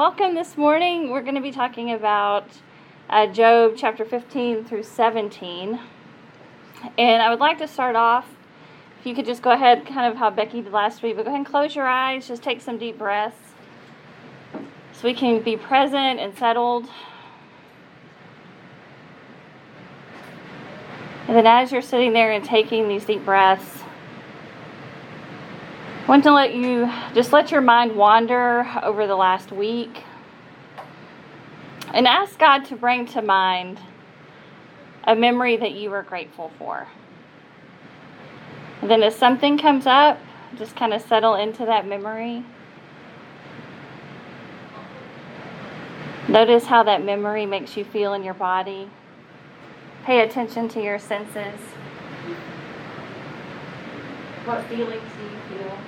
welcome this morning. We're going to be talking about uh, Job chapter 15 through 17. And I would like to start off, if you could just go ahead, kind of how Becky did last week, but go ahead and close your eyes, just take some deep breaths so we can be present and settled. And then as you're sitting there and taking these deep breaths, want to let you just let your mind wander over the last week and ask God to bring to mind a memory that you are grateful for. And then as something comes up, just kind of settle into that memory. Notice how that memory makes you feel in your body. Pay attention to your senses. What feelings do you feel?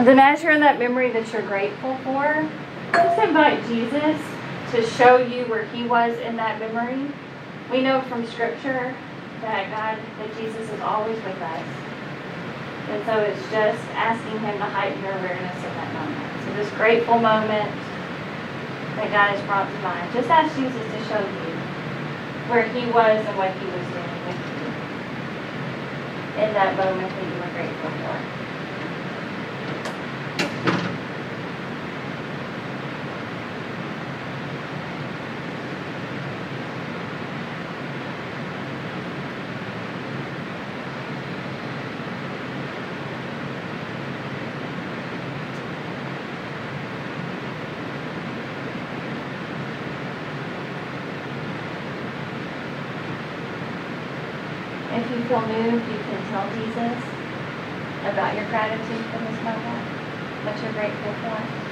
And then, as you're in that memory that you're grateful for, just invite Jesus to show you where He was in that memory. We know from Scripture that God, that Jesus is always with us. And so it's just asking Him to heighten your awareness of that moment. So, this grateful moment that God has brought to mind, just ask Jesus to show you where He was and what He was doing with you in that moment that you were grateful for. If you feel moved, you can tell Jesus about your gratitude for this moment, what you're grateful for.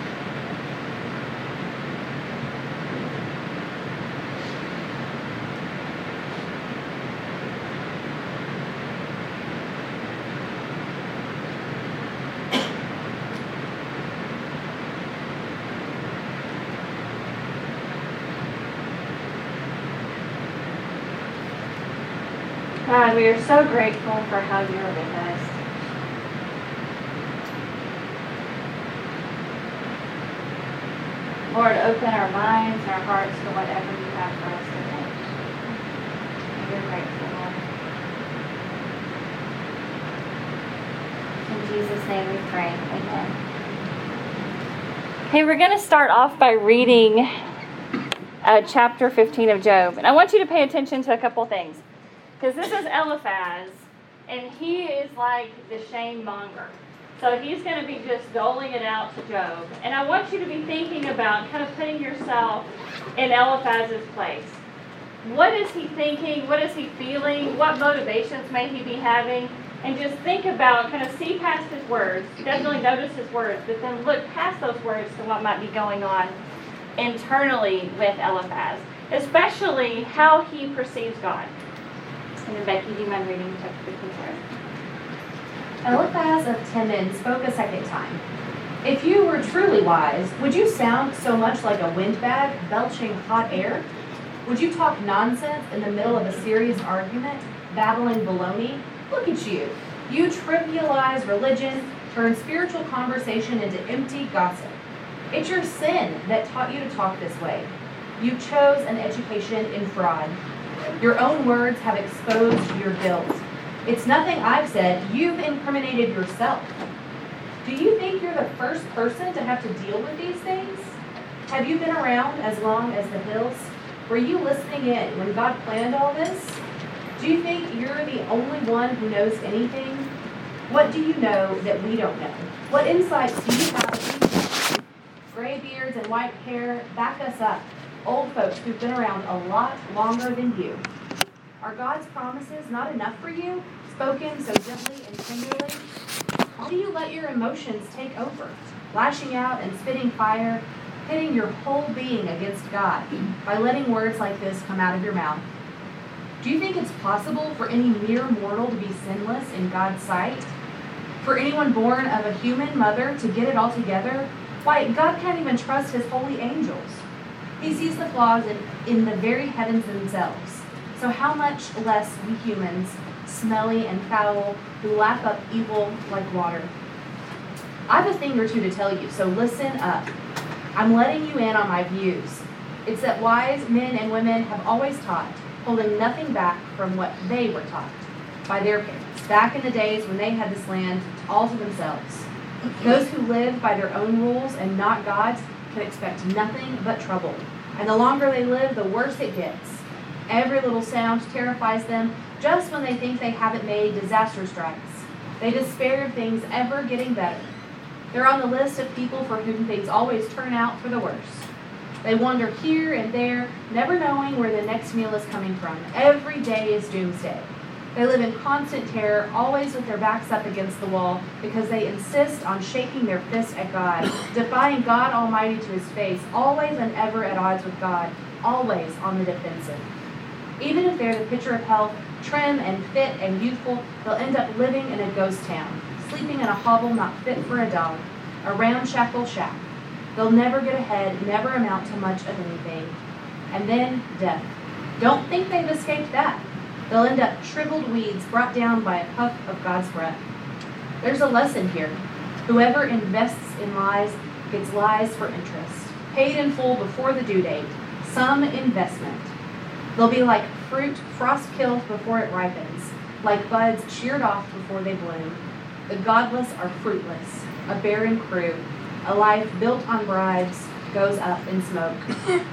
God, we are so grateful for how you're with us. Lord, open our minds and our hearts to whatever you have for us today. We're grateful, Lord. In Jesus' name we pray. Amen. Okay, we're going to start off by reading uh, chapter 15 of Job. And I want you to pay attention to a couple things. Because this is Eliphaz, and he is like the shame monger. So he's going to be just doling it out to Job. And I want you to be thinking about kind of putting yourself in Eliphaz's place. What is he thinking? What is he feeling? What motivations may he be having? And just think about, kind of see past his words. Definitely notice his words, but then look past those words to what might be going on internally with Eliphaz, especially how he perceives God. Then Becky, do mind reading chapter 15 for us? Eliphaz of Teman spoke a second time. If you were truly wise, would you sound so much like a windbag belching hot air? Would you talk nonsense in the middle of a serious argument, babbling baloney? Look at you. You trivialize religion, turn spiritual conversation into empty gossip. It's your sin that taught you to talk this way. You chose an education in fraud. Your own words have exposed your guilt. It's nothing I've said. You've incriminated yourself. Do you think you're the first person to have to deal with these things? Have you been around as long as the hills? Were you listening in when God planned all this? Do you think you're the only one who knows anything? What do you know that we don't know? What insights do you have? Gray beards and white hair back us up. Old folks who've been around a lot longer than you. Are God's promises not enough for you, spoken so gently and tenderly? Why do you let your emotions take over? lashing out and spitting fire, pitting your whole being against God by letting words like this come out of your mouth? Do you think it's possible for any mere mortal to be sinless in God's sight? For anyone born of a human mother to get it all together? Why, God can't even trust his holy angels. He sees the flaws in, the very heavens themselves. So, how much less we humans, smelly and foul, who lap up evil like water? I have a thing or two to tell you, so listen up. I'm letting you in on my views. It's that wise men and women have always taught, holding nothing back from what they were taught by their parents, back in the days when they had this land all to themselves. Those who live by their own rules and not God's can expect nothing but trouble. And the longer they live, the worse it gets. Every little sound terrifies them just when they think they haven't made disaster strikes. They despair of things ever getting better. They're on the list of people for whom things always turn out for the worse. They wander here and there, never knowing where the next meal is coming from. Every day is doomsday. They live in constant terror, always with their backs up against the wall, because they insist on shaking their fist at God, defying God Almighty to his face, always and ever at odds with God, always on the defensive. Even if they're the picture of health, trim and fit and youthful, they'll end up living in a ghost town, sleeping in a hovel not fit for a dog, a ramshackle shack. They'll never get ahead, never amount to much of anything. And then death. Don't think they've escaped that. They'll end up shriveled weeds brought down by a puff of God's breath. There's a lesson here. Whoever invests in lies gets lies for interest, paid in full before the due date. Some investment. They'll be like fruit frost killed before it ripens, like buds sheared off before they bloom. The godless are fruitless, a barren crew. A life built on bribes goes up in smoke.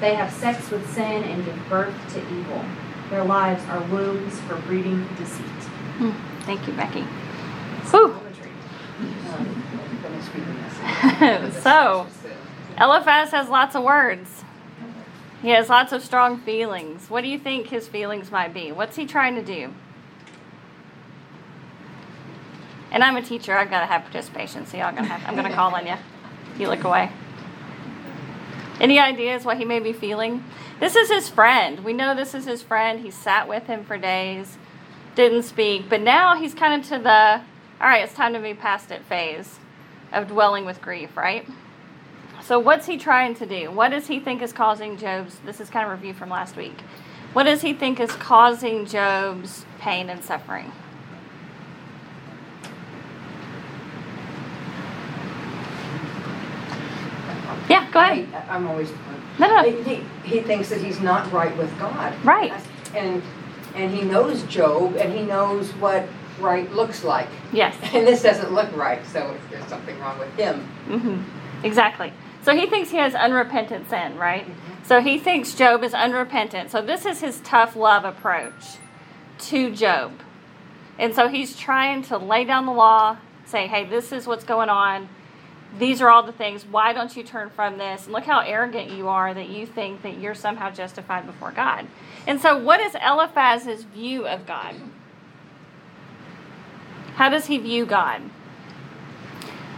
They have sex with sin and give birth to evil. Their lives are wombs for breeding deceit. Hmm. Thank you, Becky. Whew. so, Eliphaz has lots of words. He has lots of strong feelings. What do you think his feelings might be? What's he trying to do? And I'm a teacher. I've got to have participation, so y'all gonna have. I'm gonna call on you. You look away. Any ideas what he may be feeling? This is his friend. We know this is his friend. He sat with him for days, didn't speak, but now he's kind of to the all right, it's time to move past it phase of dwelling with grief, right? So, what's he trying to do? What does he think is causing Job's? This is kind of review from last week. What does he think is causing Job's pain and suffering? Yeah, go ahead. I, am always. No, no. He, he, thinks that he's not right with God. Right. And and he knows Job, and he knows what right looks like. Yes. And this doesn't look right, so there's something wrong with him. Mm-hmm. Exactly. So he thinks he has unrepentant sin, right? Mm-hmm. So he thinks Job is unrepentant. So this is his tough love approach to Job. And so he's trying to lay down the law, say, hey, this is what's going on these are all the things. Why don't you turn from this? And look how arrogant you are that you think that you're somehow justified before God. And so, what is Eliphaz's view of God? How does he view God?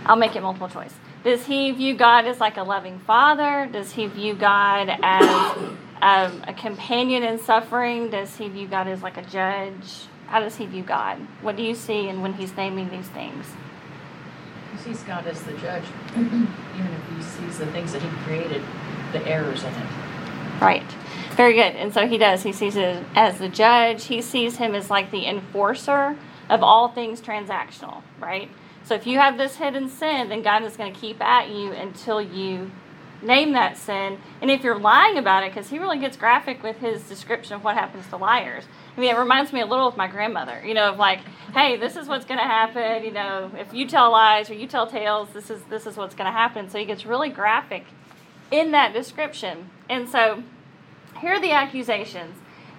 I'll make it multiple choice. Does he view God as like a loving father? Does he view God as um, a companion in suffering? Does he view God as like a judge? How does he view God? What do you see and when he's naming these things? Sees God as the judge, even if he sees the things that he created, the errors in it. Right. Very good. And so he does. He sees it as the judge. He sees him as like the enforcer of all things transactional, right? So if you have this hidden sin, then God is going to keep at you until you name that sin. And if you're lying about it, because he really gets graphic with his description of what happens to liars. I mean, it reminds me a little of my grandmother, you know, of like, hey, this is what's going to happen. You know, if you tell lies or you tell tales, this is this is what's going to happen. So he gets really graphic in that description. And so here are the accusations.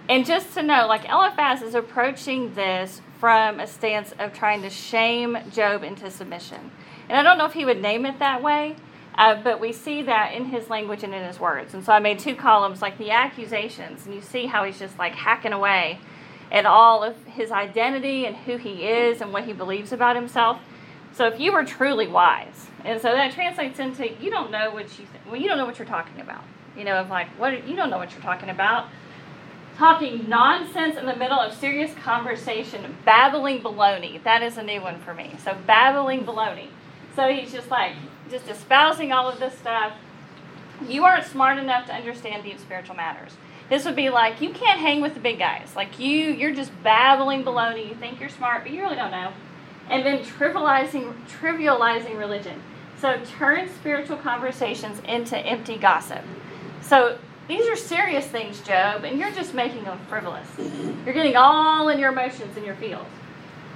And just to know, like Eliphaz is approaching this from a stance of trying to shame Job into submission. And I don't know if he would name it that way, uh, but we see that in his language and in his words. And so I made two columns, like the accusations, and you see how he's just like hacking away at all of his identity and who he is and what he believes about himself. So if you were truly wise, and so that translates into you don't know what you th- well you don't know what you're talking about. You know, of like what you don't know what you're talking about. Talking nonsense in the middle of serious conversation, babbling baloney. That is a new one for me. So babbling baloney. So he's just like just espousing all of this stuff. You aren't smart enough to understand deep spiritual matters. This would be like you can't hang with the big guys. Like you, you're just babbling baloney. You think you're smart, but you really don't know. And then trivializing, trivializing religion. So turn spiritual conversations into empty gossip. So these are serious things, Job, and you're just making them frivolous. You're getting all in your emotions in your field.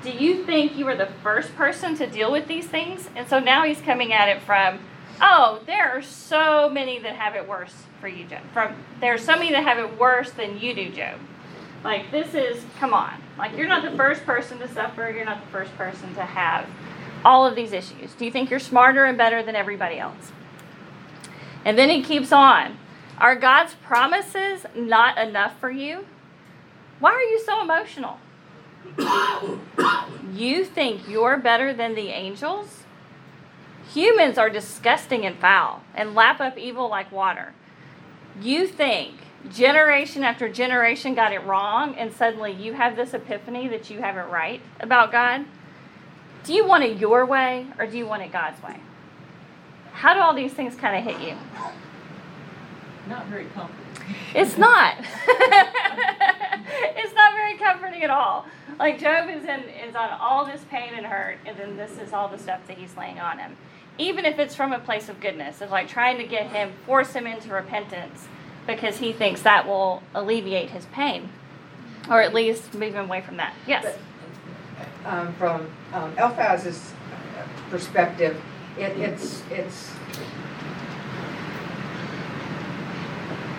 Do you think you were the first person to deal with these things? And so now he's coming at it from, oh, there are so many that have it worse for you, Job. From there are so many that have it worse than you do, Job. Like this is come on. Like you're not the first person to suffer, you're not the first person to have all of these issues. Do you think you're smarter and better than everybody else? And then he keeps on. Are God's promises not enough for you? Why are you so emotional? You think you're better than the angels? Humans are disgusting and foul and lap up evil like water. You think generation after generation got it wrong and suddenly you have this epiphany that you have it right about God? Do you want it your way or do you want it God's way? How do all these things kind of hit you? Not very comfortable. It's not. it's not very comforting at all. Like Job is in is on all this pain and hurt, and then this is all the stuff that he's laying on him. Even if it's from a place of goodness, of like trying to get him, force him into repentance, because he thinks that will alleviate his pain, or at least move him away from that. Yes. um, from um, Eliphaz's perspective, it, it's it's.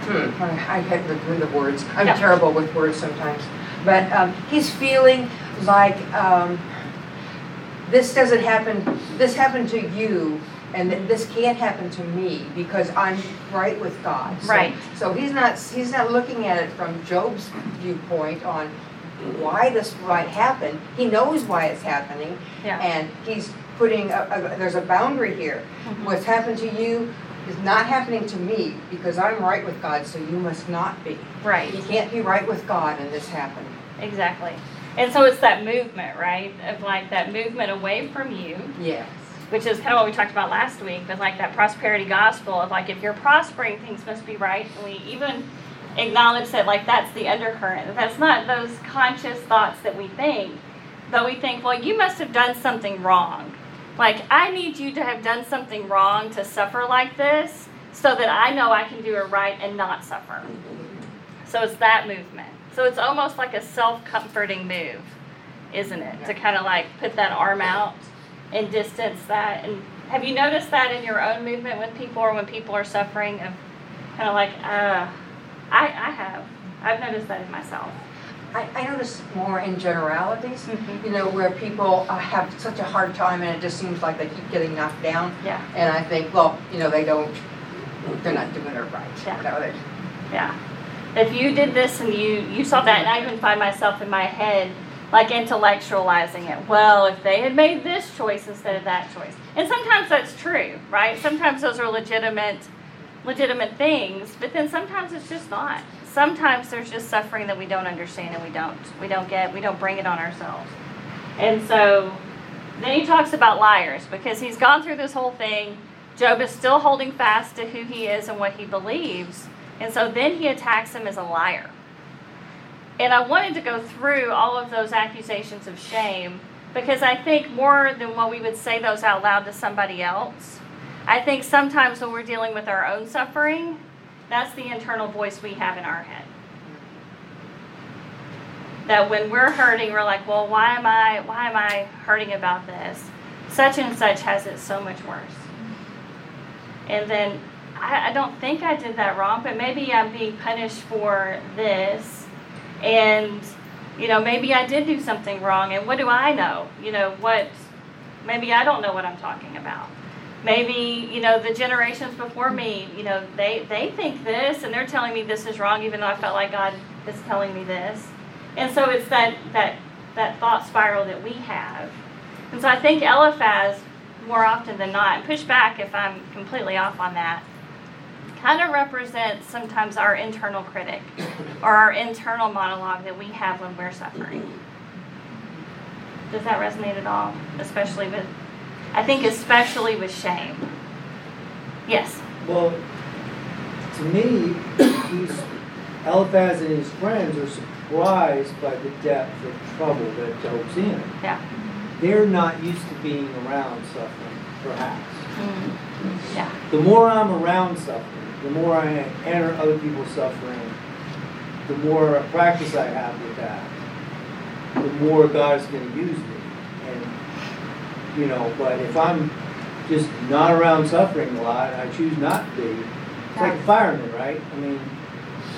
Hmm, I had to do the words. I'm Yeah. terrible with words sometimes, but um, he's feeling like um, this doesn't happen. This happened to you, and th- this can't happen to me because I'm right with God. So, Right. So he's not he's not looking at it from Job's viewpoint on why this might happen. He knows why it's happening, Yeah. and he's putting a, a, there's a boundary here. Mhm. What's happened to you is not happening to me because I'm right with God, so you must not be. Right. You can't be right with God and this happened. Exactly. And so it's that movement, right? Of like that movement away from you Yes. which is kind of what we talked about last week, but like that prosperity gospel of like if you're prospering, things must be right. And we even acknowledge that like that's the undercurrent. That's not those conscious thoughts that we think, but we think, well, you must have done something wrong. Like I need you to have done something wrong to suffer like this, so that I know I can do it right and not suffer. So it's that movement. So it's almost like a self-comforting move, isn't it? To kind of like put that arm out and distance that. And have you noticed that in your own movement with people or when people are suffering of kind of like, uh, I, I have. I've noticed that in myself. I, I notice more in generalities, Mhm. you know, where people uh, have such a hard time and it just seems like they keep getting knocked down. Yeah, And I think, well, you know, they don't, they're not doing it right. Yeah. You know, yeah. If you did this and you, you saw that, and I even find myself in my head like intellectualizing it. Well, if they had made this choice instead of that choice. And sometimes that's true, right? Sometimes those are legitimate legitimate things, but then sometimes it's just not. Sometimes there's just suffering that we don't understand and we don't we don't get, we don't bring it on ourselves. And so then he talks about liars because he's gone through this whole thing. Job is still holding fast to who he is and what he believes. And so then he attacks him as a liar. And I wanted to go through all of those accusations of shame because I think more than what we would say those out loud to somebody else, I think sometimes when we're dealing with our own suffering, that's the internal voice we have in our head. That when we're hurting, we're like, well, why am I why am I hurting about this? Such and such has it so much worse. And then I, I don't think I did that wrong, but maybe I'm being punished for this. And, you know, maybe I did do something wrong. And what do I know? You know, what, maybe I don't know what I'm talking about. Maybe, you know, the generations before me, you know, they, they think this and they're telling me this is wrong, even though I felt like God is telling me this. And so it's that, that, that thought spiral that we have. And so I think Eliphaz, more often than not, and push back if I'm completely off on that, kind of represents sometimes our internal critic or our internal monologue that we have when we're suffering. Does that resonate at all? Especially with, I think, especially with shame. Yes. Well, to me, he's, Eliphaz and his friends are surprised by the depth of trouble that Job's in. Yeah. They're not used to being around suffering, perhaps. Mm. Yeah. The more I'm around suffering, the more I enter other people's suffering, the more practice I have with that, the more God's going to use me. You know, but if I'm just not around suffering a lot, I choose not to be, it's like a fireman, right? I mean,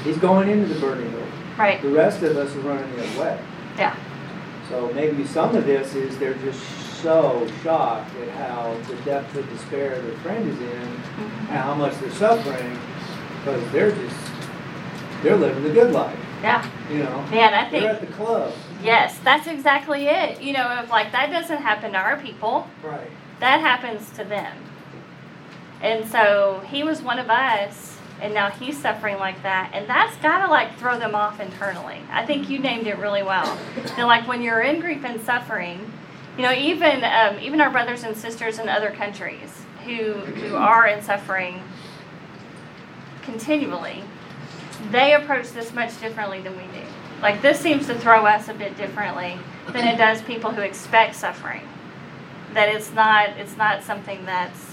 he's going into the burning building. Right. The rest of us are running the other way. Yeah. So maybe some of this is they're just so shocked at how the depth of despair their friend is in Mhm. and how much they're suffering because they're just they're living the good life, Yeah. you know. Man, I think They're at the club. Yes, that's exactly it. You know, of like, that doesn't happen to our people. Right. that happens to them. And so he was one of us, and now he's suffering like that, and that's got to like throw them off internally. I think you named it really well. And like when you're in grief and suffering, you know, even um, even our brothers and sisters in other countries who who are in suffering continually, they approach this much differently than we do. Like this seems to throw us a bit differently than it does people who expect suffering that it's not it's not something that's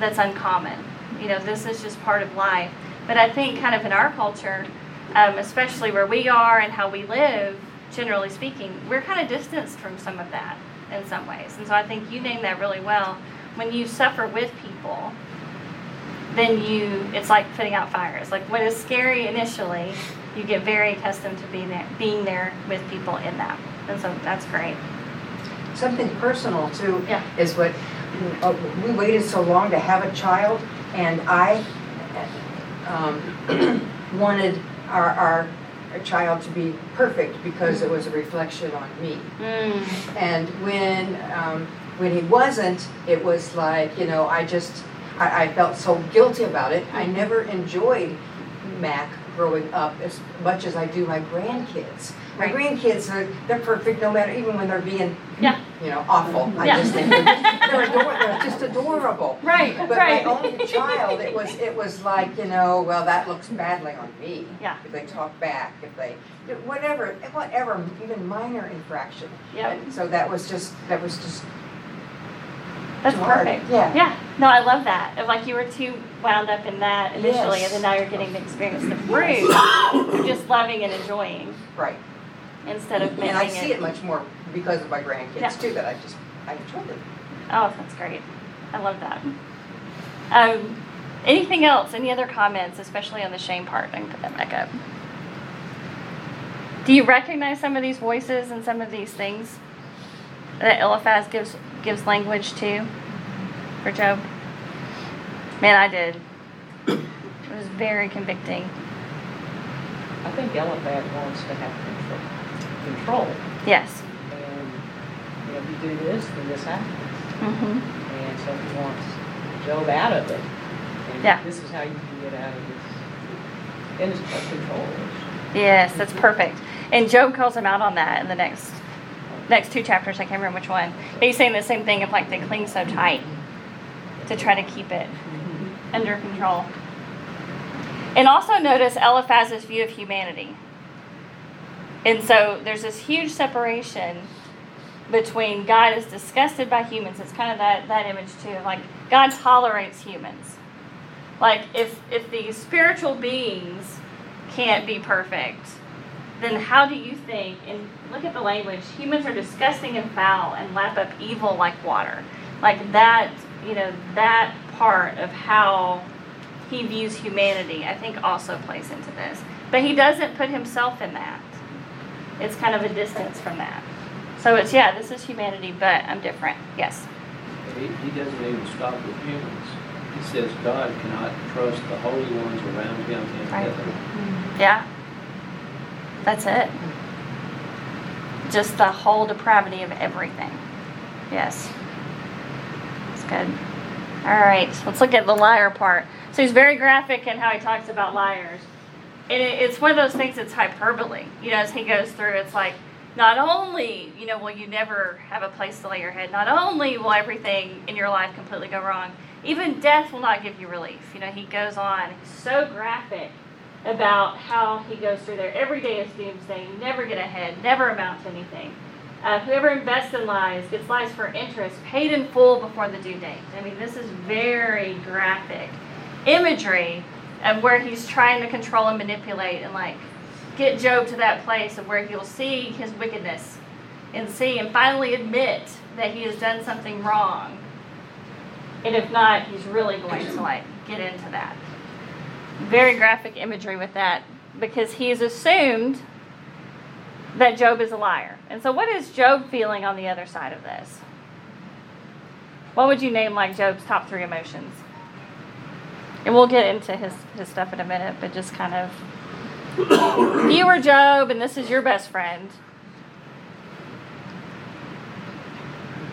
that's uncommon. You know, this is just part of life. But I think kind of in our culture, um, especially where we are and how we live, generally speaking, we're kind of distanced from some of that in some ways. And so I think you named that really well. When you suffer with people, then you it's like putting out fires. Like what is scary initially, you get very accustomed to being there being there with people in that. And so that's great. Something personal too Yeah. is what, uh, we waited so long to have a child and I um, wanted our, our, our child to be perfect because it was a reflection on me. Mm. And when, um, when he wasn't, it was like, you know, I just, I, I felt so guilty about it. I never enjoyed Mac growing up as much as I do my grandkids. My Right. grandkids are, they're perfect no matter, even when they're being, Yeah. you know, awful. I just think they're, they're adorable, they're just adorable. Right, But my only child, it was, it was like, you know, well, that looks badly on me. Yeah. If they talk back, if they, whatever, whatever, even minor infraction. Yep. And So that was just, that was just That's perfect. Yeah. Yeah. No, I love that. Of like you were too wound up in that initially, Yes. and then now you're getting to experience the fruit. You're just loving and enjoying Right. instead of And I see it much more because of my Yeah. grandkids too, that I just, I enjoy it. Oh, that's great. I love that. Um, anything else? Any other comments, especially on the shame part? I can put that back up. Do you recognize some of these voices and some of these things that Eliphaz gives gives language to for Job? Man, I did. It was very convicting. I think Eliphaz wants to have control. Control. Yes. And, you know, if you do this, then this happens. Mm-hmm. And so he wants Job out of it. And Yeah. this is how you can get out of this. And it's control. Yes, that's perfect. And Job calls him out on that in the next next two chapters. I can't remember which one. But he's saying the same thing of like they cling so tight to try to keep it mm-hmm. under control. And also notice Eliphaz's view of humanity. And so there's this huge separation between God is disgusted by humans. It's kind of that, that image too. Like God tolerates humans. Like if if the spiritual beings can't be perfect, then how do you think and look at the language, humans are disgusting and foul and lap up evil like water. Like that, you know, that part of how he views humanity, I think also plays into this. But he doesn't put himself in that. It's kind of a distance from that. So it's yeah, this is humanity, but I'm different. Yes. He, he doesn't even stop with humans. He says God cannot trust the holy ones around him in Right. heaven. Yeah. That's it. Just the whole depravity of everything. Yes. That's good. All right, let's look at the liar part. So he's very graphic in how he talks about liars. And it, it's one of those things that's hyperbole. You know, as he goes through, it's like, not only, you know, will you never have a place to lay your head, not only will everything in your life completely go wrong, even death will not give you relief. You know, he goes on, he's so graphic about how he goes through there. Every day is doomsday. You never get ahead, never amount to anything. Uh, whoever invests in lies gets lies for interest, paid in full before the due date. I mean, this is very graphic imagery of where he's trying to control and manipulate and like get Job to that place of where he'll see his wickedness and see and finally admit that he has done something wrong. And if not, he's really going to like get into that. Very graphic imagery with that because he's assumed that Job is a liar. And so, what is Job feeling on the other side of this? What would you name like Job's top three emotions? And we'll get into his, his stuff in a minute, but just kind of. You were Job and this is your best friend,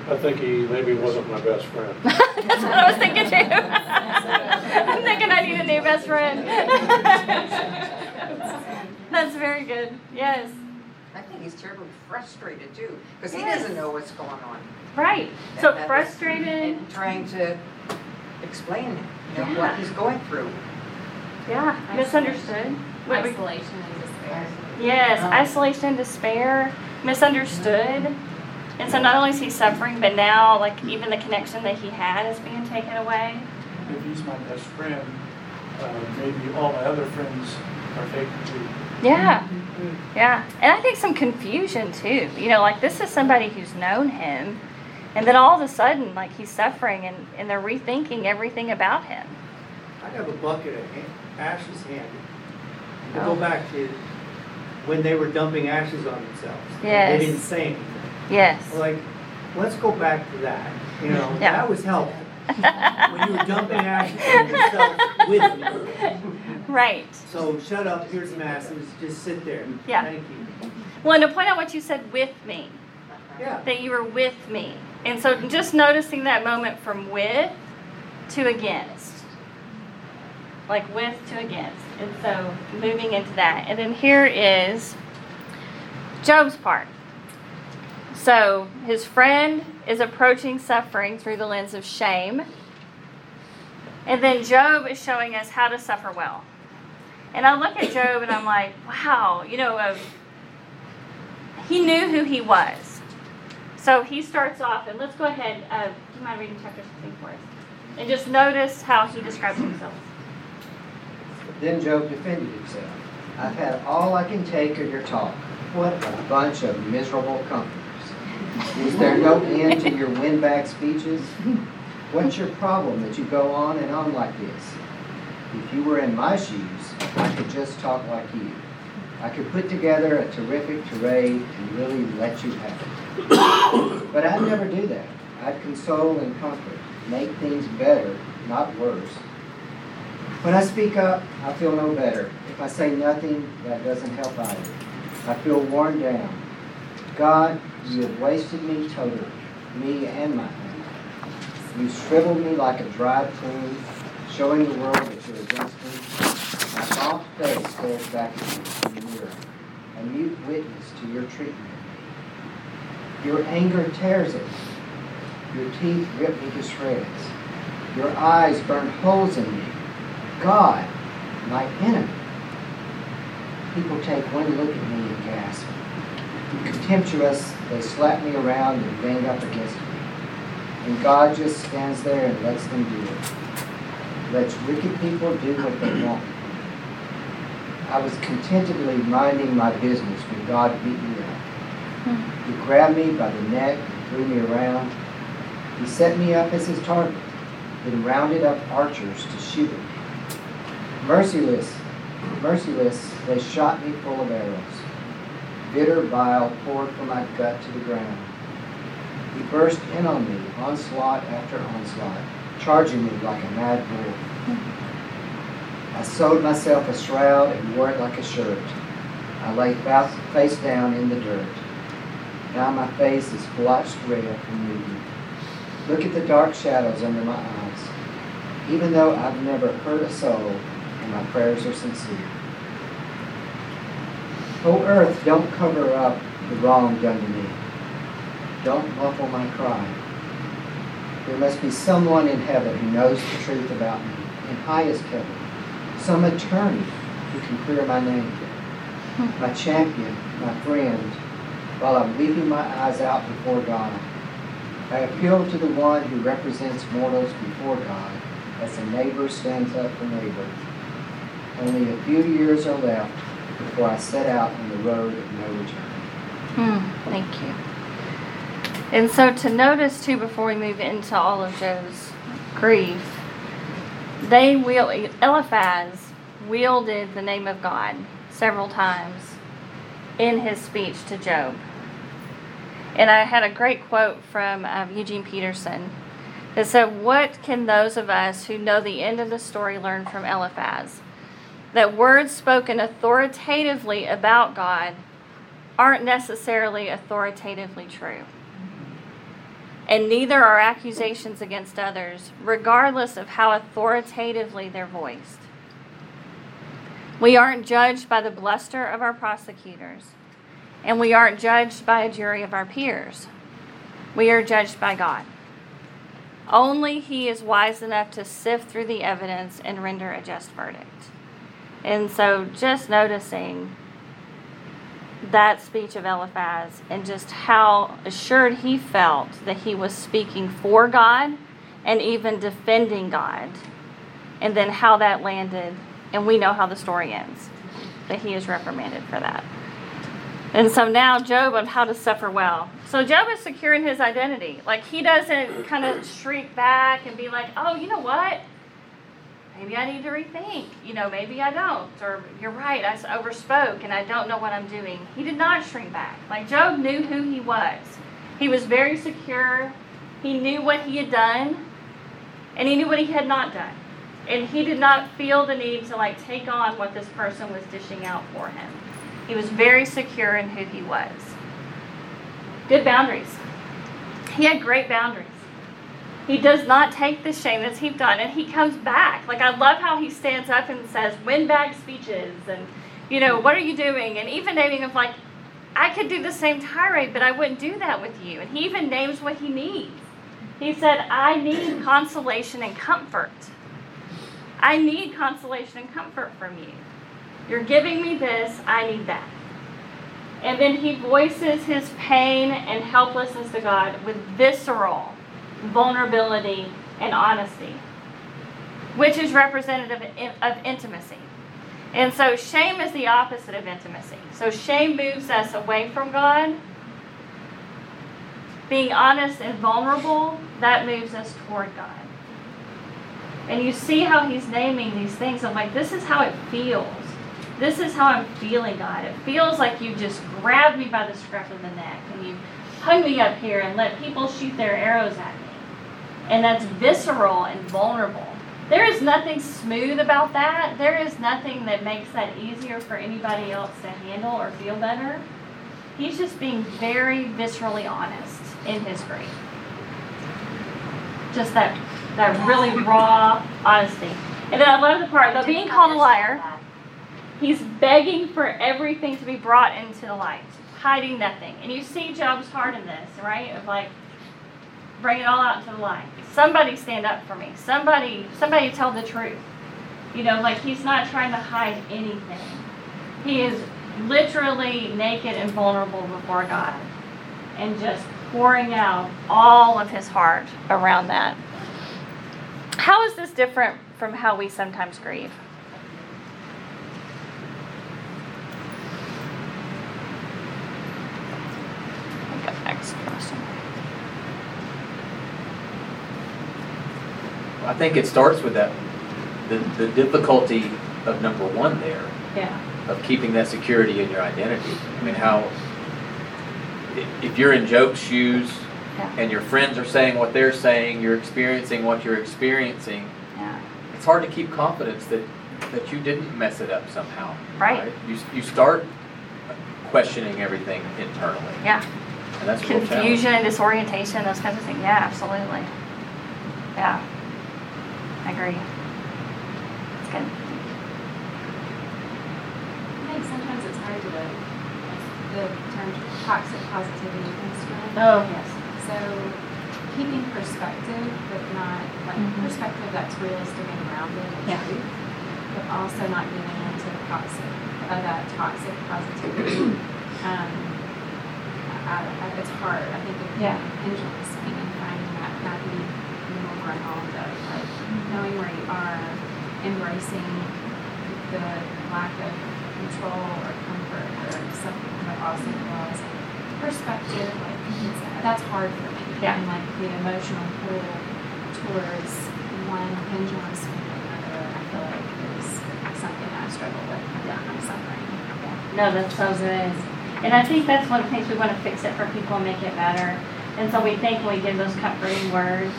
I think he maybe wasn't my best friend. that's what I was thinking too. I'm thinking I need a new best friend. that's very good. Yes. I think he's terribly frustrated too, because he Yes. doesn't know what's going on. Right. So And- and- frustrated. And trying to explain, you know, Yeah. what he's going through. Yeah. Misunderstood. What we- Isolation and despair. Yes, Um, isolation, despair, misunderstood. And so not only is he suffering, but now like even the connection that he had is being taken away. if he's my best friend, uh, maybe all my other friends are fake too. Yeah. Yeah. And I think some confusion too. You know, like this is somebody who's known him and then all of a sudden like he's suffering and, and they're rethinking everything about him. I have a bucket of ha- ashes handy. To Oh. go back to when they were dumping ashes on themselves. and Yes. They didn't say anything. Yes. Like, let's go back to that, you know, Yeah. that was helpful. When you were dumping ashes on yourself with me. right. So shut up, here's some ashes, just sit there. Yeah. Thank you. Well, and to point out what you said with me. Yeah. that you were with me. And so just noticing that moment from with to against. Like with to against. And so moving into that. And then here is Job's part. So his friend is approaching suffering through the lens of shame. And then Job is showing us how to suffer well. And I look at Job and I'm like, wow, you know, of he knew who he was. So he starts off, and let's go ahead. Uh, do you mind reading chapter 16 for us? And just notice how he describes himself. Then Job defended himself. I've had all I can take of your talk. What a bunch of miserable comforters. Is there no end to your windbag speeches? What's your problem that you go on and on like this? If you were in my shoes, I could just talk like you. I could put together a terrific tirade and really let you have it. But I'd never do that. I'd console and comfort, make things better, not worse. When I speak up, I feel no better. If I say nothing, that doesn't help either. I feel worn down. God, you have wasted me totally, me and my family. You shriveled me like a dried prune, showing the world that you're against me. My soft face stares back at you from the mirror, a mute witness to your treatment of me. Your anger tears at me. Your teeth rip me to shreds. Your eyes burn holes in me. God, my enemy. People take one look at me and gasp. Contemptuous, they slap me around and bang up against me. And God just stands there and lets them do it. Lets wicked people do what they want. I was contentedly minding my business when God beat me up. He grabbed me by the neck and threw me around. He set me up as his target, then rounded up archers to shoot at me. Merciless, merciless, they shot me full of arrows. Bitter bile poured from my gut to the ground. He burst in on me, onslaught after onslaught, charging me like a mad bull. I sewed myself a shroud and wore it like a shirt. I lay face down in the dirt. Now my face is blotched red from reading. Look at the dark shadows under my eyes. Even though I've never hurt a soul, and my prayers are sincere. O earth, don't cover up the wrong done to me. Don't muffle my cry. There must be someone in heaven who knows the truth about me, in highest heaven, some attorney who can clear my name, my champion, my friend, while I'm weeping my eyes out before God. I appeal to the one who represents mortals before God, as a neighbor stands up for neighbor. Only a few years are left before I set out on the road of no return. Hmm, thank you. And so to notice too, before we move into all of Job's grief, they will Eliphaz wielded the name of God several times in his speech to Job. And I had a great quote from um, Eugene Peterson that said, What can those of us who know the end of the story learn from Eliphaz? That words spoken authoritatively about God aren't necessarily authoritatively true. And neither are accusations against others, regardless of how authoritatively they're voiced. We aren't judged by the bluster of our prosecutors, and we aren't judged by a jury of our peers. We are judged by God. Only He is wise enough to sift through the evidence and render a just verdict. And so, just noticing that speech of Eliphaz and just how assured he felt that he was speaking for God and even defending God, and then how that landed and we know how the story ends that he is reprimanded for that. And so now Job on how to suffer well. So Job is secure in his identity. Like he doesn't kind of shriek back and be like, "Oh, you know what? Maybe I need to rethink. You know, maybe I don't. Or you're right, I overspoke and I don't know what I'm doing." He did not shrink back. Like Job knew who he was. He was very secure. He knew what he had done, and he knew what he had not done and he did not feel the need to like take on what this person was dishing out for him. He was very secure in who he was. Good boundaries. He had great boundaries. He does not take the shame that's heaped on, and he comes back. Like I love how he stands up and says windbag speeches, and you know what are you doing? And even naming of like, I could do the same tirade, but I wouldn't do that with you. And he even names what he needs. He said, I need consolation and comfort. I need consolation and comfort from you. You're giving me this, I need that. And then he voices his pain and helplessness to God with visceral vulnerability and honesty, which is representative of intimacy. And so shame is the opposite of intimacy. So shame moves us away from God. Being honest and vulnerable, that moves us toward God. And you see how he's naming these things. I'm like, this is how it feels. This is how I'm feeling, God. It feels like you just grabbed me by the scruff of the neck and you hung me up here and let people shoot their arrows at me. And that's visceral and vulnerable. There is nothing smooth about that. There is nothing that makes that easier for anybody else to handle or feel better. He's just being very viscerally honest in his grief. Just that that really raw honesty. And then I love the part, though being called a liar, he's begging for everything to be brought into the light, hiding nothing. And you see Job's heart in this, right? Of like, bring it all out into the light. Somebody stand up for me. Somebody, somebody tell the truth. You know, like he's not trying to hide anything. He is literally naked and vulnerable before God and just pouring out all of his heart around that. How is this different from how we sometimes grieve? Next question. I think it starts with that the, the difficulty of number one there. Yeah. Of keeping that security in your identity. I mean, how if you're in Job's shoes, yeah. and your friends are saying what they're saying, you're experiencing what you're experiencing. Yeah. It's hard to keep confidence that that you didn't mess it up somehow. Right. right? You you start questioning everything internally. Yeah. And that's a real challenge. confusion, disorientation, those kinds of things. Yeah, absolutely. Yeah, I agree. It's good. I think sometimes it's hard to, the term toxic positivity comes from. Oh, yes. So keeping perspective, but not, like, Mhm. perspective that's realistic and grounded Yeah. truth, but also not giving into toxic, uh, that toxic positivity. Um, I, I, it's hard, I think, if Yeah. swing and finding that happy middle ground of, knowing where you are, embracing the lack of control or comfort or something, but also realizing perspective. Like mm-hmm. that's hard for me. Yeah. And like the emotional pull towards one swing or another, I feel like is something I struggle with Yeah. I'm suffering. Yeah. No, that's so good. And I think that's one of the things we want to fix it for people and make it better. And so we think when we give those comforting words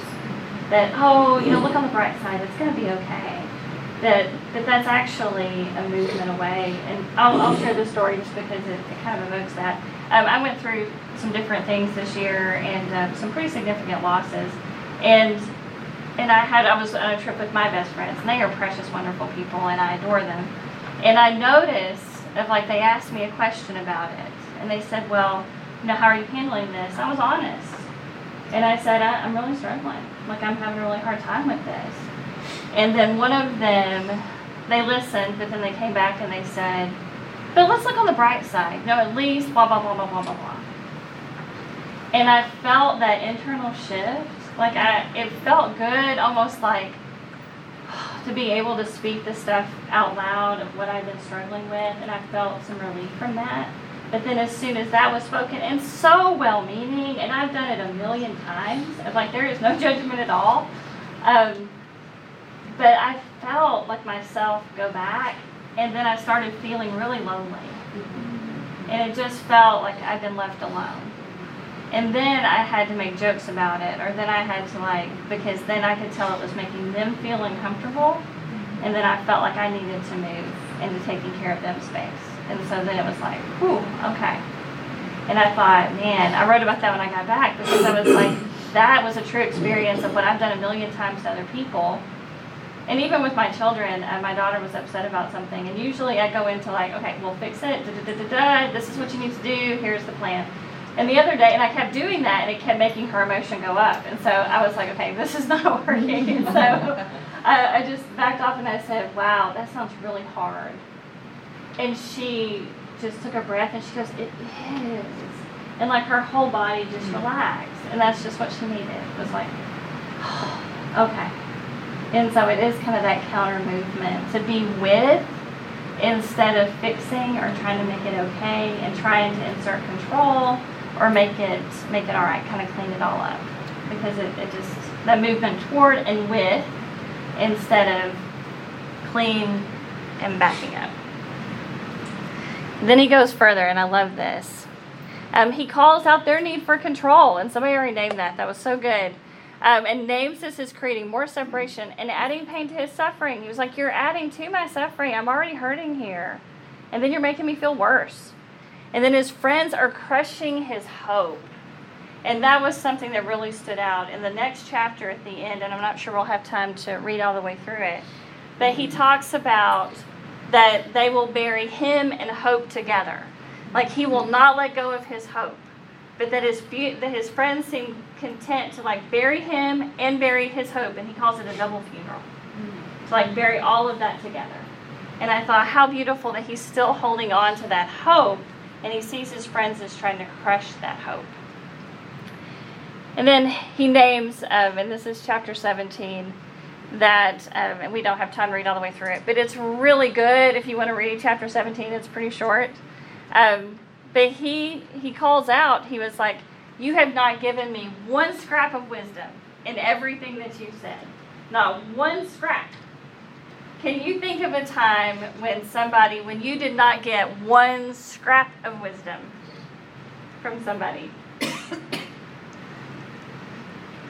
that, oh, you know, look on the bright side, it's going to be okay. That, that that's actually a movement away. And I'll, I'll share the story just because it, it kind of evokes that. Um, I went through some different things this year and uh, some pretty significant losses. And and I had I was on a trip with my best friends, and they are precious, wonderful people, and I adore them. And I noticed of like they asked me a question about it, and they said, "Well, you know, how are you handling this?" I was honest, and I said, I, "I'm really struggling. Like I'm having a really hard time with this." And then one of them, they listened, but then they came back and they said, "But let's look on the bright side. No, at least blah blah blah blah blah blah blah." And I felt that internal shift. Like I, it felt good, almost like to be able to speak the stuff out loud of what I've been struggling with, and I felt some relief from that. But then as soon as that was spoken, and so well-meaning, and I've done it a million times, of like there is no judgment at all. Um, but I felt like myself go back, and then I started feeling really lonely, and it just felt like I'd been left alone. And then I had to make jokes about it, or then I had to like, because then I could tell it was making them feel uncomfortable, and then I felt like I needed to move into taking care of them space. And so then it was like, whew, okay. And I thought, man, I wrote about that when I got back because I was like, that was a true experience of what I've done a million times to other people. And even with my children, uh, my daughter was upset about something, and usually I go into like, okay, we'll fix it. Da, da, da, da, da. This is what you need to do. Here's the plan. And the other day, and I kept doing that, and it kept making her emotion go up. And so I was like, okay, this is not working. And so I, I just backed off and I said, wow, that sounds really hard. And she just took a breath and she goes, it is. And like her whole body just mm. relaxed. And that's just what she needed. It was like, okay. And so it is kind of that counter movement to be with instead of fixing or trying to make it okay and trying to insert control or make it make it all right, kind of clean it all up. Because it, it just that movement toward and with instead of clean and backing up. Then he goes further, and I love this. Um, he calls out their need for control, and somebody already named that. That was so good. Um, and names this as creating more separation and adding pain to his suffering. He was like, You're adding to my suffering. I'm already hurting here. And then you're making me feel worse. And then his friends are crushing his hope. And that was something that really stood out in the next chapter at the end. And I'm not sure we'll have time to read all the way through it. But he talks about that they will bury him and hope together. Like he will not let go of his hope. But that his that his friends seem content to like bury him and bury his hope, and he calls it a double funeral. To like bury all of that together. And I thought how beautiful that he's still holding on to that hope, and he sees his friends as trying to crush that hope. And then he names, um, and this is chapter 17, that, um, and we don't have time to read all the way through it, but it's really good if you want to read chapter 17. It's pretty short. Um, but he he calls out. He was like, "You have not given me one scrap of wisdom in everything that you said. Not one scrap." Can you think of a time when somebody, when you did not get one scrap of wisdom from somebody? Can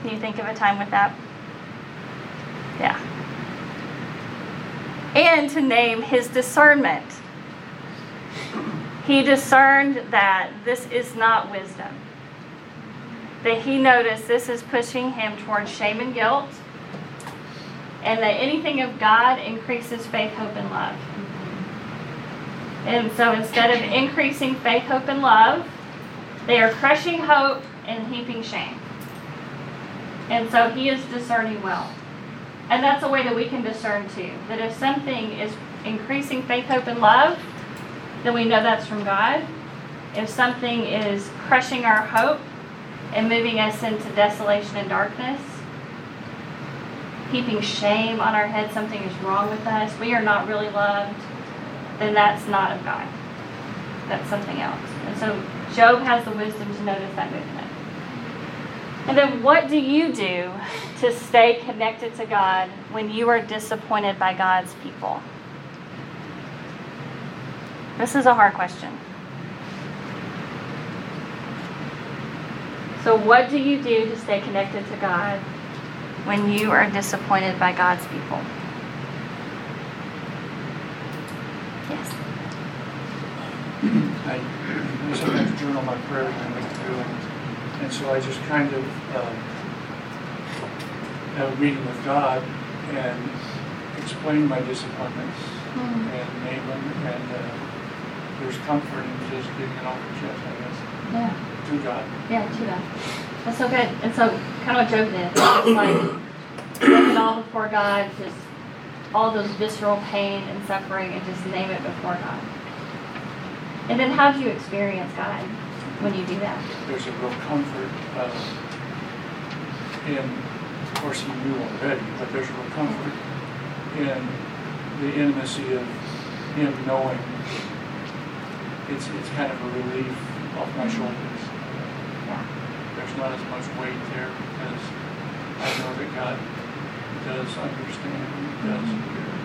you think of a time with that? Yeah. And to name his discernment. He discerned that this is not wisdom. that he noticed this is pushing him towards shame and guilt, and that anything of God increases faith, hope, and love. And so instead of increasing faith, hope, and love, they are crushing hope and heaping shame. And so he is discerning well. And that's a way that we can discern too. That if something is increasing faith, hope, and love, then we know that's from God. If something is crushing our hope and moving us into desolation and darkness, heaping shame on our head, something is wrong with us, we are not really loved, then that's not of God. That's something else. And so Job has the wisdom to notice that movement. And then what do you do to stay connected to God when you are disappointed by God's people? This is a hard question. So, what do you do to stay connected to God when you are disappointed by God's people? Yes. I, I sometimes journal my prayers and I through and, so I just kind of um, have a meeting with God and explain my disappointments Mhm. and name them and uh, there's comfort in just getting it off the chest, I guess, Yeah. to God. Yeah, to that. That's so good. And so, kind of what Job did. It's like, it all before God, just all those visceral pain and suffering, and just name it before God. And then, how do you experience God when you do that? There's a real comfort uh, in, of course, you knew already, but there's a real comfort in the intimacy of Him knowing it's, it's kind of a relief off my shoulders. Yeah. There's not as much weight there because I know that God does understand, He does hear.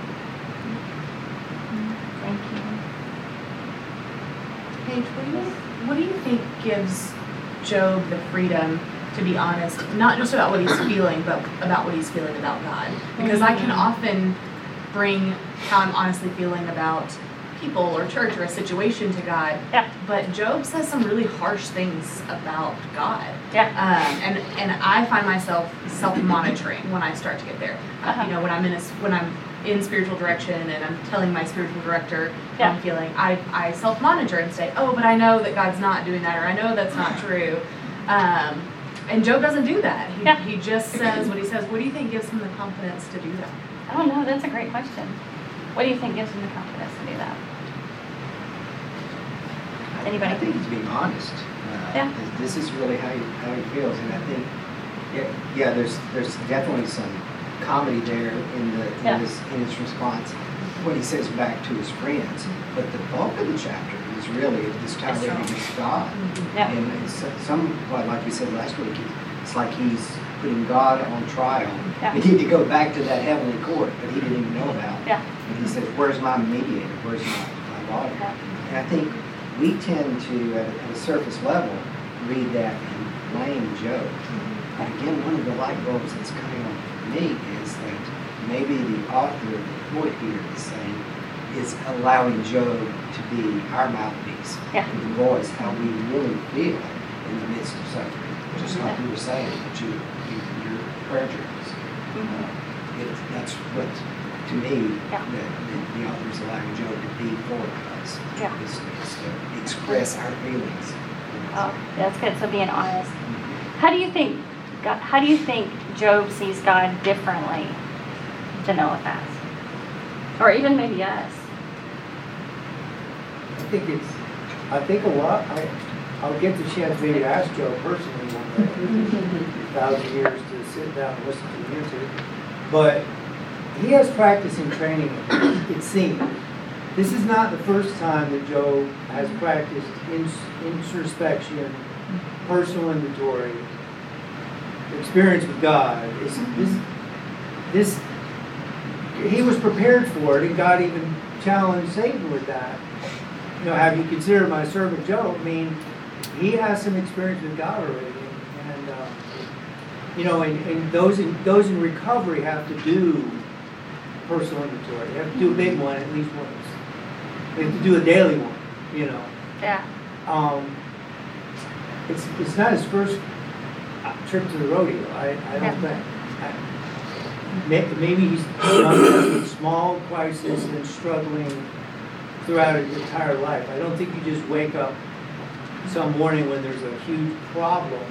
Thank you. Paige, do you, what do you think gives Job the freedom to be honest, not just about what he's feeling, but about what he's feeling about God? Because I can often bring how I'm honestly feeling about people or church or a situation to God. Yeah. But Job says some really harsh things about God. Yeah. Um, and and I find myself self-monitoring when I start to get there. Uh-huh. You know, when I'm in a, when I'm in spiritual direction and I'm telling my spiritual director how Yeah. I'm feeling, I, I self-monitor and say, oh, but I know that God's not doing that, or I know that's not true. Um, and Job doesn't do that. He, Yeah. he just says what he says. What do you think gives him the confidence to do that? I don't know. That's a great question. What do you think gives him the confidence to do that? Anybody? I think he's being honest. Uh, Yeah. This is really how he, how he feels, and I think, yeah, yeah, there's, there's definitely some comedy there in the, Yeah. in his, in his response when he says back to his friends. But the bulk of the chapter is really this tirade against God. Mm-hmm. Yeah. And it's somewhat like we said last week, it's like he's putting God on trial. Yeah. We need to go back to that heavenly court that he didn't even know about. Yeah. And he says, where's my mediator? Where's my, my lawyer? Yeah. And I think we tend to, at a, at a surface level, read that and blame Job. Mm-hmm. But again, one of the light bulbs that's coming on me is that maybe the author of the poet here is saying, is allowing Job to be our mouthpiece. Yeah. To voice how we really feel in the midst of suffering. Just like you were saying, that you, you, your prayer journals. Mhm. It, that's what, to me, Yeah. the, the, the author is allowing Job to be for us. Yeah. To express our feelings. Oh, that's good. So being honest. How do you think God, how do you think Job sees God differently than Eliphaz? Or even maybe us? I think it's, I think a lot, I, I'll get the chance maybe to ask Job personally one day. A Thousand years to sit down and listen to him. But he has practice in training, it seems. This is not the first time that Job has practiced introspection, personal inventory, experience with God. It's, this, this, he was prepared for it, and God even challenged Satan with that. You know, have you considered my servant Job? I mean, he has some experience with God already, and, and uh, you know, and, and those in those in recovery have to do personal inventory. They have to do a big one at least once. They have to do a daily one. You know, Yeah. um, it's it's not his first a trip to the rodeo. I, I don't think. I- may- Maybe he's having small crisis and struggling throughout his entire life. I don't think you just wake up some morning when there's a huge problem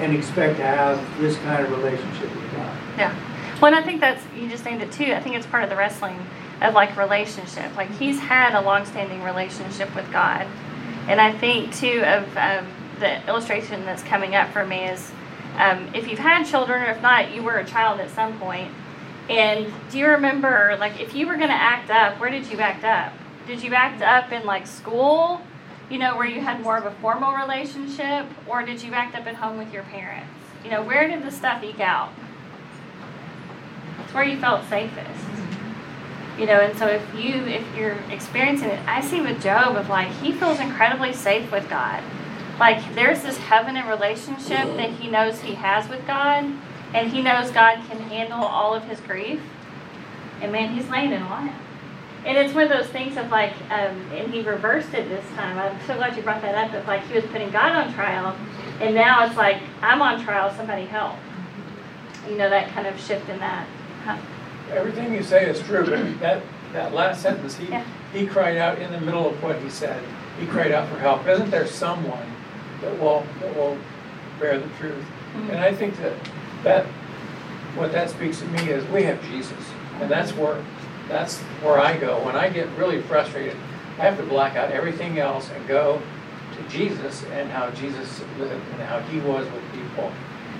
and expect to have this kind of relationship with God. Yeah. Well, and I think that's, you just named it too. I think it's part of the wrestling of like relationship. Like he's had a long-standing relationship with God. And I think too of um, the illustration that's coming up for me is um, if you've had children or if not, you were a child at some point. And do you remember, like, if you were going to act up, where did you act up? Did you act up in like school, you know, where you had more of a formal relationship, or did you act up at home with your parents? You know, where did the stuff eke out? It's where you felt safest. You know, and so if you if you're experiencing it, I see with Job of like he feels incredibly safe with God. Like there's this covenant relationship that he knows he has with God, and he knows God can handle all of his grief. And man, he's laying it on him. And it's one of those things of like, um, and he reversed it this time. I'm so glad you brought that up. Of like he was putting God on trial, and now it's like I'm on trial. Somebody help. You know that kind of shift in that. Huh? Everything you say is true. That, that last sentence, he, Yeah. he cried out in the middle of what he said. He cried out for help. Isn't there someone that will, that will bear the truth? Mhm. And I think that, that, what that speaks to me is we have Jesus. And that's where, that's where I go. When I get really frustrated, I have to black out everything else and go to Jesus and how Jesus lived and how he was with people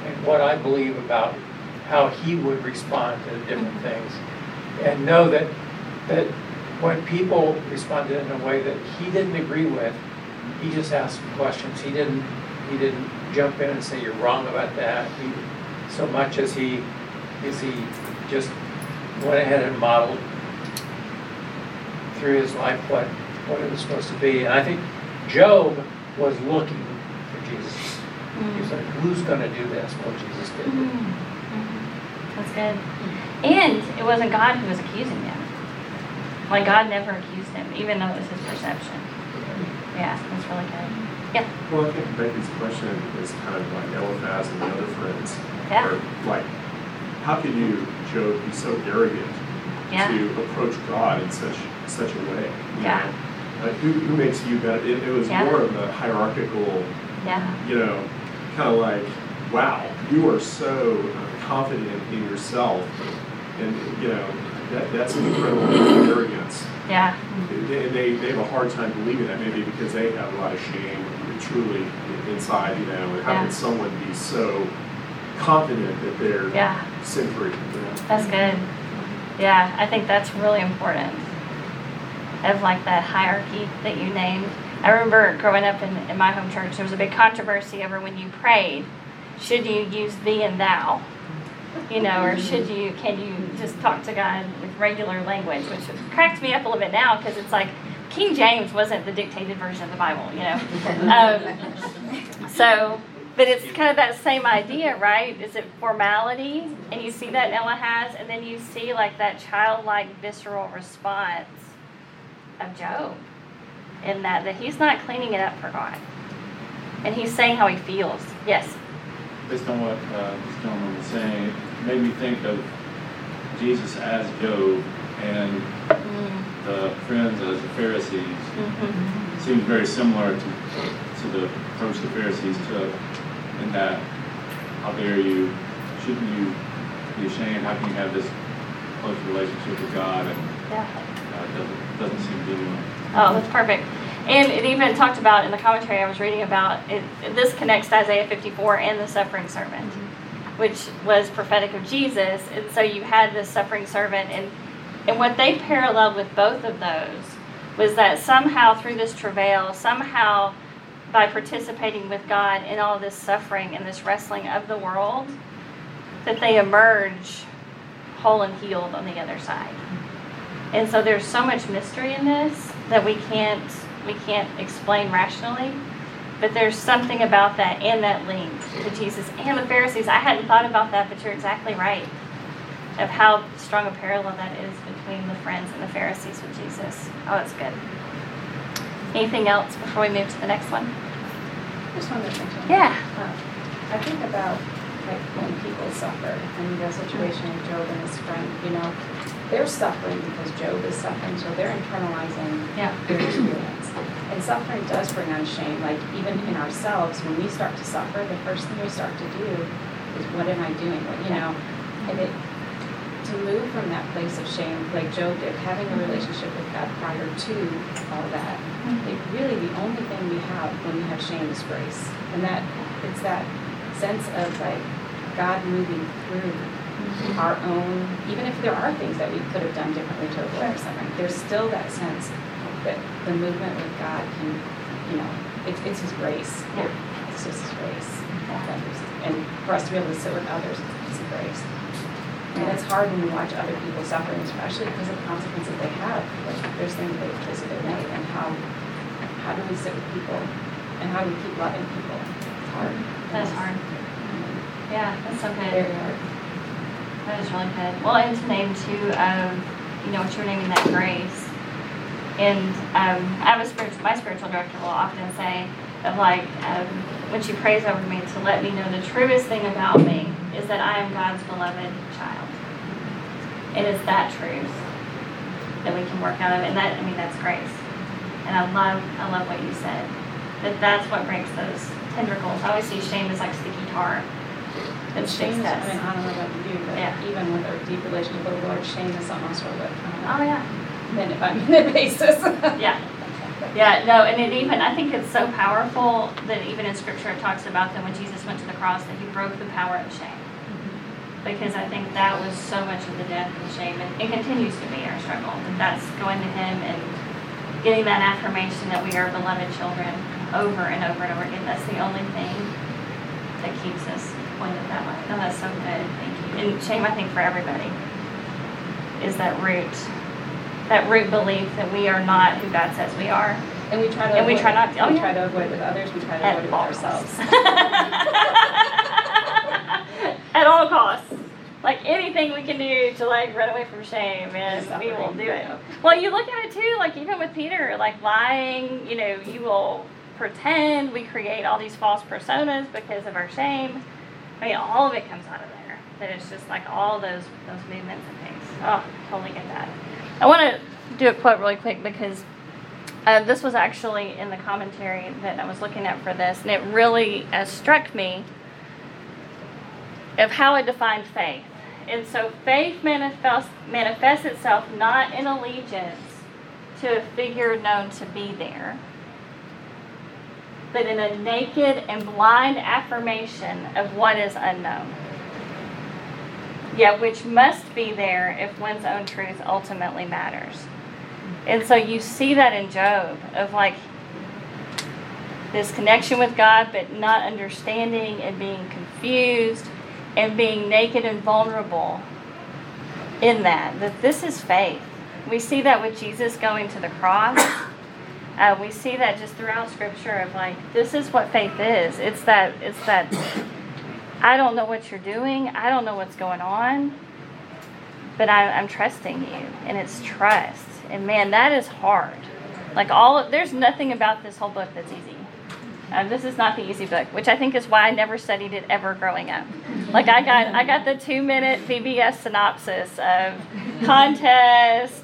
and what I believe about how he would respond to the different things. And know that, that when people responded in a way that he didn't agree with, he just asked questions. He didn't, he didn't jump in and say, you're wrong about that. He, so much as he, as he just went ahead and modeled through his life what, what it was supposed to be. And I think Job was looking for Jesus. He was like, who's gonna do this? Well, Jesus did. Mhm. That's good. And it wasn't God who was accusing him. Like God never accused him, even though it was his perception. Yeah, that's really good. Yeah. Well, I think Becky's question is kind of like Eliphaz and the other friends. Yeah. Are like, how can you, Job, be so arrogant Yeah. to approach God in such such a way? Yeah. who, who makes you better? It, it was Yeah. more of a hierarchical, Yeah. you know, kind of like, wow, you are so uh, confident in yourself, and you know, that that's an incredible arrogance. Yeah. They, they, they have a hard time believing that, maybe because they have a lot of shame truly inside, you know, and how Yeah. someone be so confident that they're Yeah. sin free? You know? That's good. Yeah, I think that's really important. Of like that hierarchy that you named. I remember growing up in, in my home church, there was a big controversy over when you prayed, should you use thee and thou? You know, or should you, can you just talk to God with regular language, which cracked me up a little bit now because it's like King James wasn't the dictated version of the Bible, you know? Um, so, but it's kind of that same idea, right? Is it formality? And you see that Eliphaz, and then you see like that childlike, visceral response of Job in that that he's not cleaning it up for God, and he's saying how he feels. Yes. Based on what uh, this gentleman was saying, it made me think of Jesus as Job and the friends as the Pharisees. Mm-hmm. It seems very similar to, to the approach the Pharisees took in that, how dare you, shouldn't you be ashamed, how can you have this close relationship with God and Yeah. uh, it doesn't, doesn't seem genuine. Oh, that's perfect. And it even talked about in the commentary I was reading about it. This connects to Isaiah 54 and the suffering servant, mm-hmm. which was prophetic of Jesus. And so you had this suffering servant, and and what they paralleled with both of those was that somehow through this travail, somehow by participating with God in all this suffering and this wrestling of the world, that they emerge whole and healed on the other side. And so there's so much mystery in this that we can't we can't explain rationally. But there's something about that and that link to Jesus and the Pharisees. I hadn't thought about that, but you're exactly right. Of how strong a parallel that is between the friends and the Pharisees with Jesus. Oh, that's good. Anything else before we move to the next one? Just one more thing. Yeah. Uh, I think about like when people suffer and the situation with Job and his friend, you know, they're suffering because Job is suffering, so they're internalizing Yeah. their experience. And suffering does bring on shame. Like even in ourselves, when we start to suffer, the first thing we start to do is what am I doing? You know, and it to move from that place of shame, like Job did, having a mm-hmm. relationship with God prior to all that, mm-hmm. it really the only thing we have when we have shame is grace, and that it's that sense of like God moving through our own, even if there are things that we could have done differently to avoid our suffering, there's still that sense that the movement with God can, you know, it's, it's His grace. Yeah. It's just His grace. Is- And for us to be able to sit with others, it's His grace. And it's hard when you watch other people suffering, especially because of the consequences they have. Like there's things they choices they made, and how how do we sit with people, and how do we keep loving people? It's hard. That's hard. Yeah, that's so good. Very hard. That is really good. Well, and to name too, um, you know, what you're naming that grace. And um, I have a spiritual, my spiritual director will often say, of like, um, when she prays over me, to let me know the truest thing about me is that I am God's beloved child. And it's that truth that we can work out of, and that I mean that's grace. And I love, I love what you said. That that's what breaks those tendrils. I always see shame as like sticky tar. And shame sticks is, to I us. mean, I don't know about you, but Yeah. even with our deep relationship with the Lord, shame is something I struggle with. Oh yeah. Minute by minute basis. Yeah. Yeah, no, and it even, I think it's so powerful that even in scripture it talks about that when Jesus went to the cross that he broke the power of shame. Mm-hmm. Because I think that was so much of the death and shame and it continues to be our struggle. That that's going to him and getting that affirmation that we are beloved children over and over and over again. That's the only thing that keeps us pointed that way. No, that's so good. Thank you. And shame, I think, for everybody is that root, that root belief that we are not who God says we are. And we try to And we try not to- oh, we yeah. try to avoid it with others, we try to At avoid it with ourselves. At all costs. Like anything we can do to like run away from shame, and we will do it. Well, you look at it too, like even with Peter, like lying, you know, you will pretend, we create all these false personas because of our shame. I mean, all of it comes out of there. That it's just like all those those movements and things. Oh, totally get that. I want to do a quote really quick because uh, this was actually in the commentary that I was looking at for this, and it really uh, struck me of how it defined faith. And so faith manifests, manifests itself not in allegiance to a figure known to be there, but in a naked and blind affirmation of what is unknown. Yet, which must be there if one's own truth ultimately matters. And so you see that in Job of like this connection with God, but not understanding and being confused and being naked and vulnerable in that. That this is faith. We see that with Jesus going to the cross. Uh, we see that just throughout Scripture of like this is what faith is. It's that it's that I don't know what you're doing. I don't know what's going on, but I, I'm trusting you, and it's trust. And man, that is hard. Like all, there's nothing about this whole book that's easy. Um, this is not the easy book, which I think is why I never studied it ever growing up. Like I got, I got the two minute VBS synopsis of contest.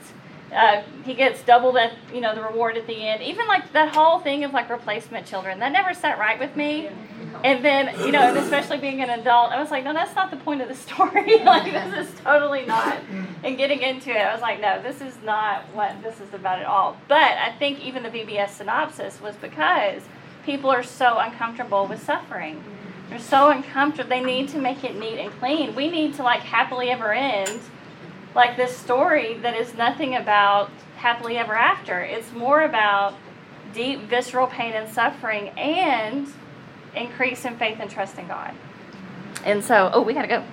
Uh, he gets double that, you know, the reward at the end. Even like that whole thing of like replacement children, that never sat right with me. And then, you know, and especially being an adult, I was like, no, that's not the point of the story. like, this is totally not. And getting into it, I was like, no, this is not what this is about at all. But I think even the VBS synopsis was because people are so uncomfortable with suffering. They're so uncomfortable. They need to make it neat and clean. We need to, like, happily ever end, like this story that is nothing about happily ever after. It's more about deep, visceral pain and suffering and increase in faith and trust in God. And so, oh, we gotta go.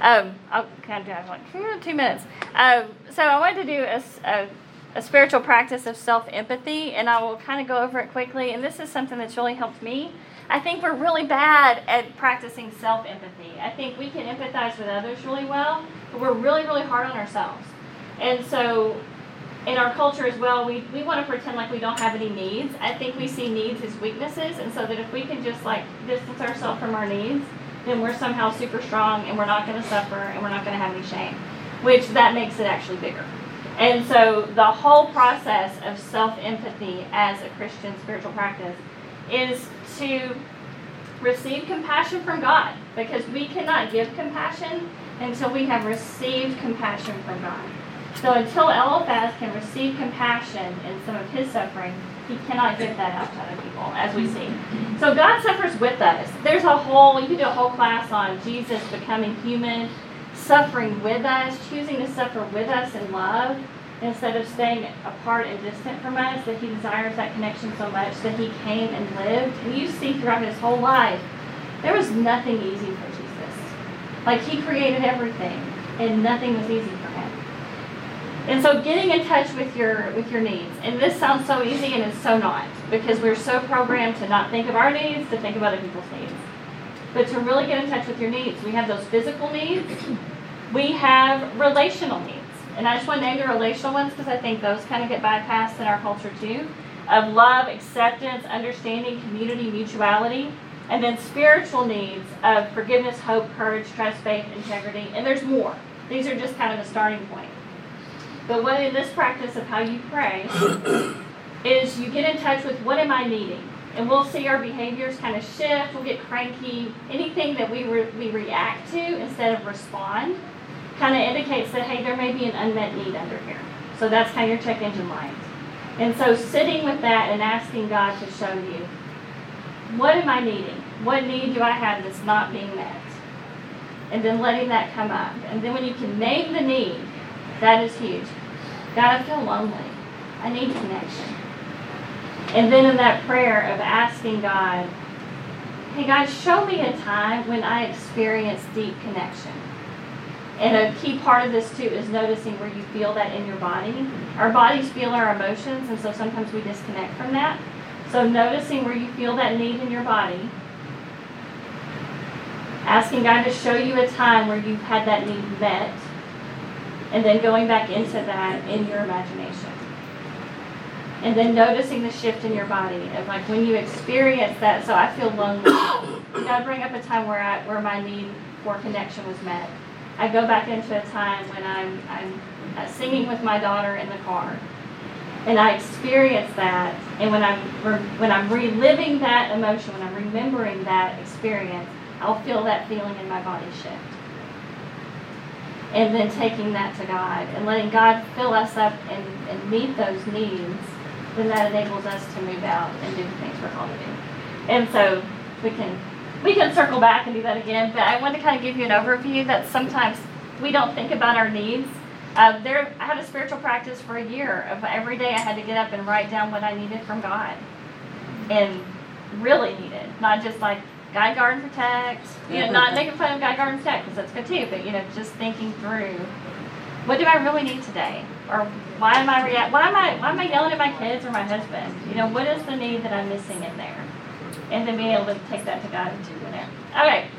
Um, I'll kind of do like hmm, two minutes. Um, so I wanted to do a a spiritual practice of self empathy, and I will kind of go over it quickly. And this is something that's really helped me. I think we're really bad at practicing self empathy. I think we can empathize with others really well, but we're really, really hard on ourselves. And so in our culture as well, we, we want to pretend like we don't have any needs. I think we see needs as weaknesses, and so that if we can just like distance ourselves from our needs, then we're somehow super strong and we're not going to suffer and we're not going to have any shame, which that makes it actually bigger. And so the whole process of self empathy as a Christian spiritual practice is to receive compassion from God because we cannot give compassion until we have received compassion from God. So until Eliphaz can receive compassion in some of his suffering, he cannot give that out to other people, as we see. So God suffers with us. There's a whole, you could do a whole class on Jesus becoming human, suffering with us, choosing to suffer with us in love instead of staying apart and distant from us, that he desires that connection so much that he came and lived. And you see throughout his whole life, there was nothing easy for Jesus. Like he created everything, and nothing was easy for him. And so getting in touch with your with your needs. And this sounds so easy and it's so not, because we're so programmed to not think of our needs, to think of other people's needs. But to really get in touch with your needs, we have those physical needs, we have relational needs. And I just want to name the relational ones because I think those kind of get bypassed in our culture too. Of love, acceptance, understanding, community, mutuality. And then spiritual needs of forgiveness, hope, courage, trust, faith, integrity. And there's more. These are just kind of a starting point. But what in this practice of how you pray is you get in touch with what am I needing? And we'll see our behaviors kind of shift. We'll get cranky. Anything that we, re- we react to instead of respond kind of indicates that, hey, there may be an unmet need under here. So that's kind of your check engine light. And so sitting with that and asking God to show you, what am I needing? What need do I have that's not being met? And then letting that come up. And then when you can name the need, that is huge. God, I feel lonely. I need connection. And then in that prayer of asking God, hey, God, show me a time when I experienced deep connection. And a key part of this too is noticing where you feel that in your body. Our bodies feel our emotions, and so sometimes we disconnect from that. So noticing where you feel that need in your body. Asking God to show you a time where you've had that need met. And then going back into that in your imagination. And then noticing the shift in your body of like when you experience that. So I feel lonely. God, bring up a time where I where my need for connection was met. I go back into a time when I'm, I'm uh, singing with my daughter in the car. And I experience that, and when I'm re- when I'm reliving that emotion, when I'm remembering that experience, I'll feel that feeling in my body shift. And then taking that to God and letting God fill us up and, and meet those needs, then that enables us to move out and do the things we're called to do. And so we can we can circle back and do that again, but I want to kind of give you an overview that sometimes we don't think about our needs. Uh, there, I had a spiritual practice for a year of every day I had to get up and write down what I needed from God, and really needed, not just like guide, guard, and protect. You know, not making fun of guide, guard, and protect because that's good too, but you know, just thinking through what do I really need today, or why am I react? Why am I why am I yelling at my kids or my husband? You know, what is the need that I'm missing in there? And then being able to take that to God and do whatever. All right.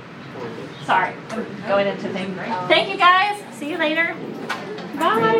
Sorry, I'm going into things. Thank you guys. See you later. Bye.